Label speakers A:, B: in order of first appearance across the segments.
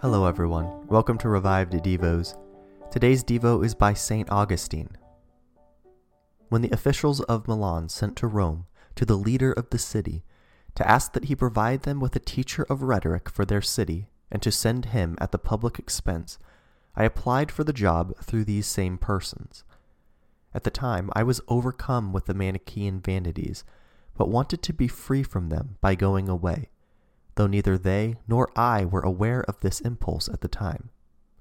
A: Hello, everyone. Welcome to Revived Devos. Today's Devo is by St. Augustine. When the officials of Milan sent to Rome to the leader of the city to ask that he provide them with a teacher of rhetoric for their city and to send him at the public expense, I applied for the job through these same persons. At the time, I was overcome with the Manichaean vanities, but wanted to be free from them by going away though neither they nor I were aware of this impulse at the time.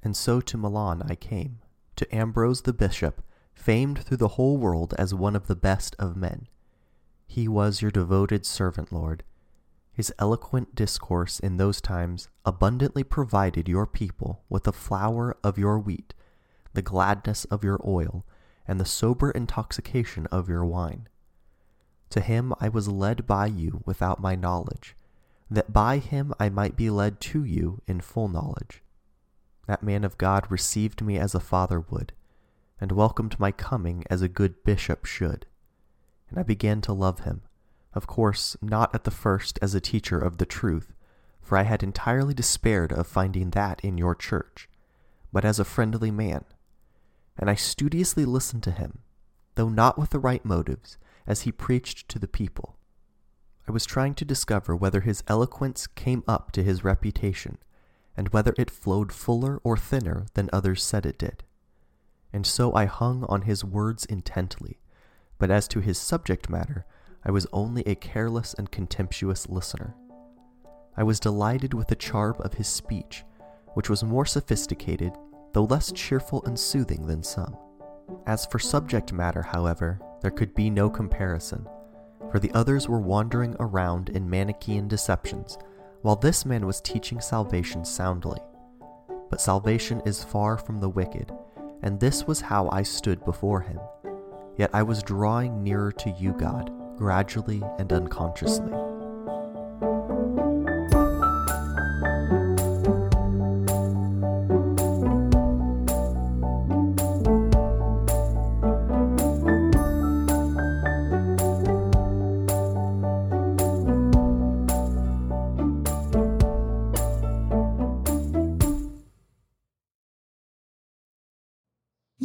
A: And so to Milan I came, to Ambrose the bishop, famed through the whole world as one of the best of men. He was your devoted servant, Lord. His eloquent discourse in those times abundantly provided your people with the flour of your wheat, the gladness of your oil, and the sober intoxication of your wine. To him I was led by you without my knowledge, that by him I might be led to you in full knowledge. That man of God received me as a father would, and welcomed my coming as a good bishop should. And I began to love him, of course, not at the first as a teacher of the truth, for I had entirely despaired of finding that in your church, but as a friendly man. And I studiously listened to him, though not with the right motives, as he preached to the people. I was trying to discover whether his eloquence came up to his reputation, and whether it flowed fuller or thinner than others said it did. And so I hung on his words intently, but as to his subject matter, I was only a careless and contemptuous listener. I was delighted with the charm of his speech, which was more sophisticated, though less cheerful and soothing than some. As for subject matter, however, there could be no comparison for the others were wandering around in Manichaean deceptions, while this man was teaching salvation soundly. But salvation is far from the wicked, and this was how I stood before him. Yet I was drawing nearer to you, God, gradually and unconsciously.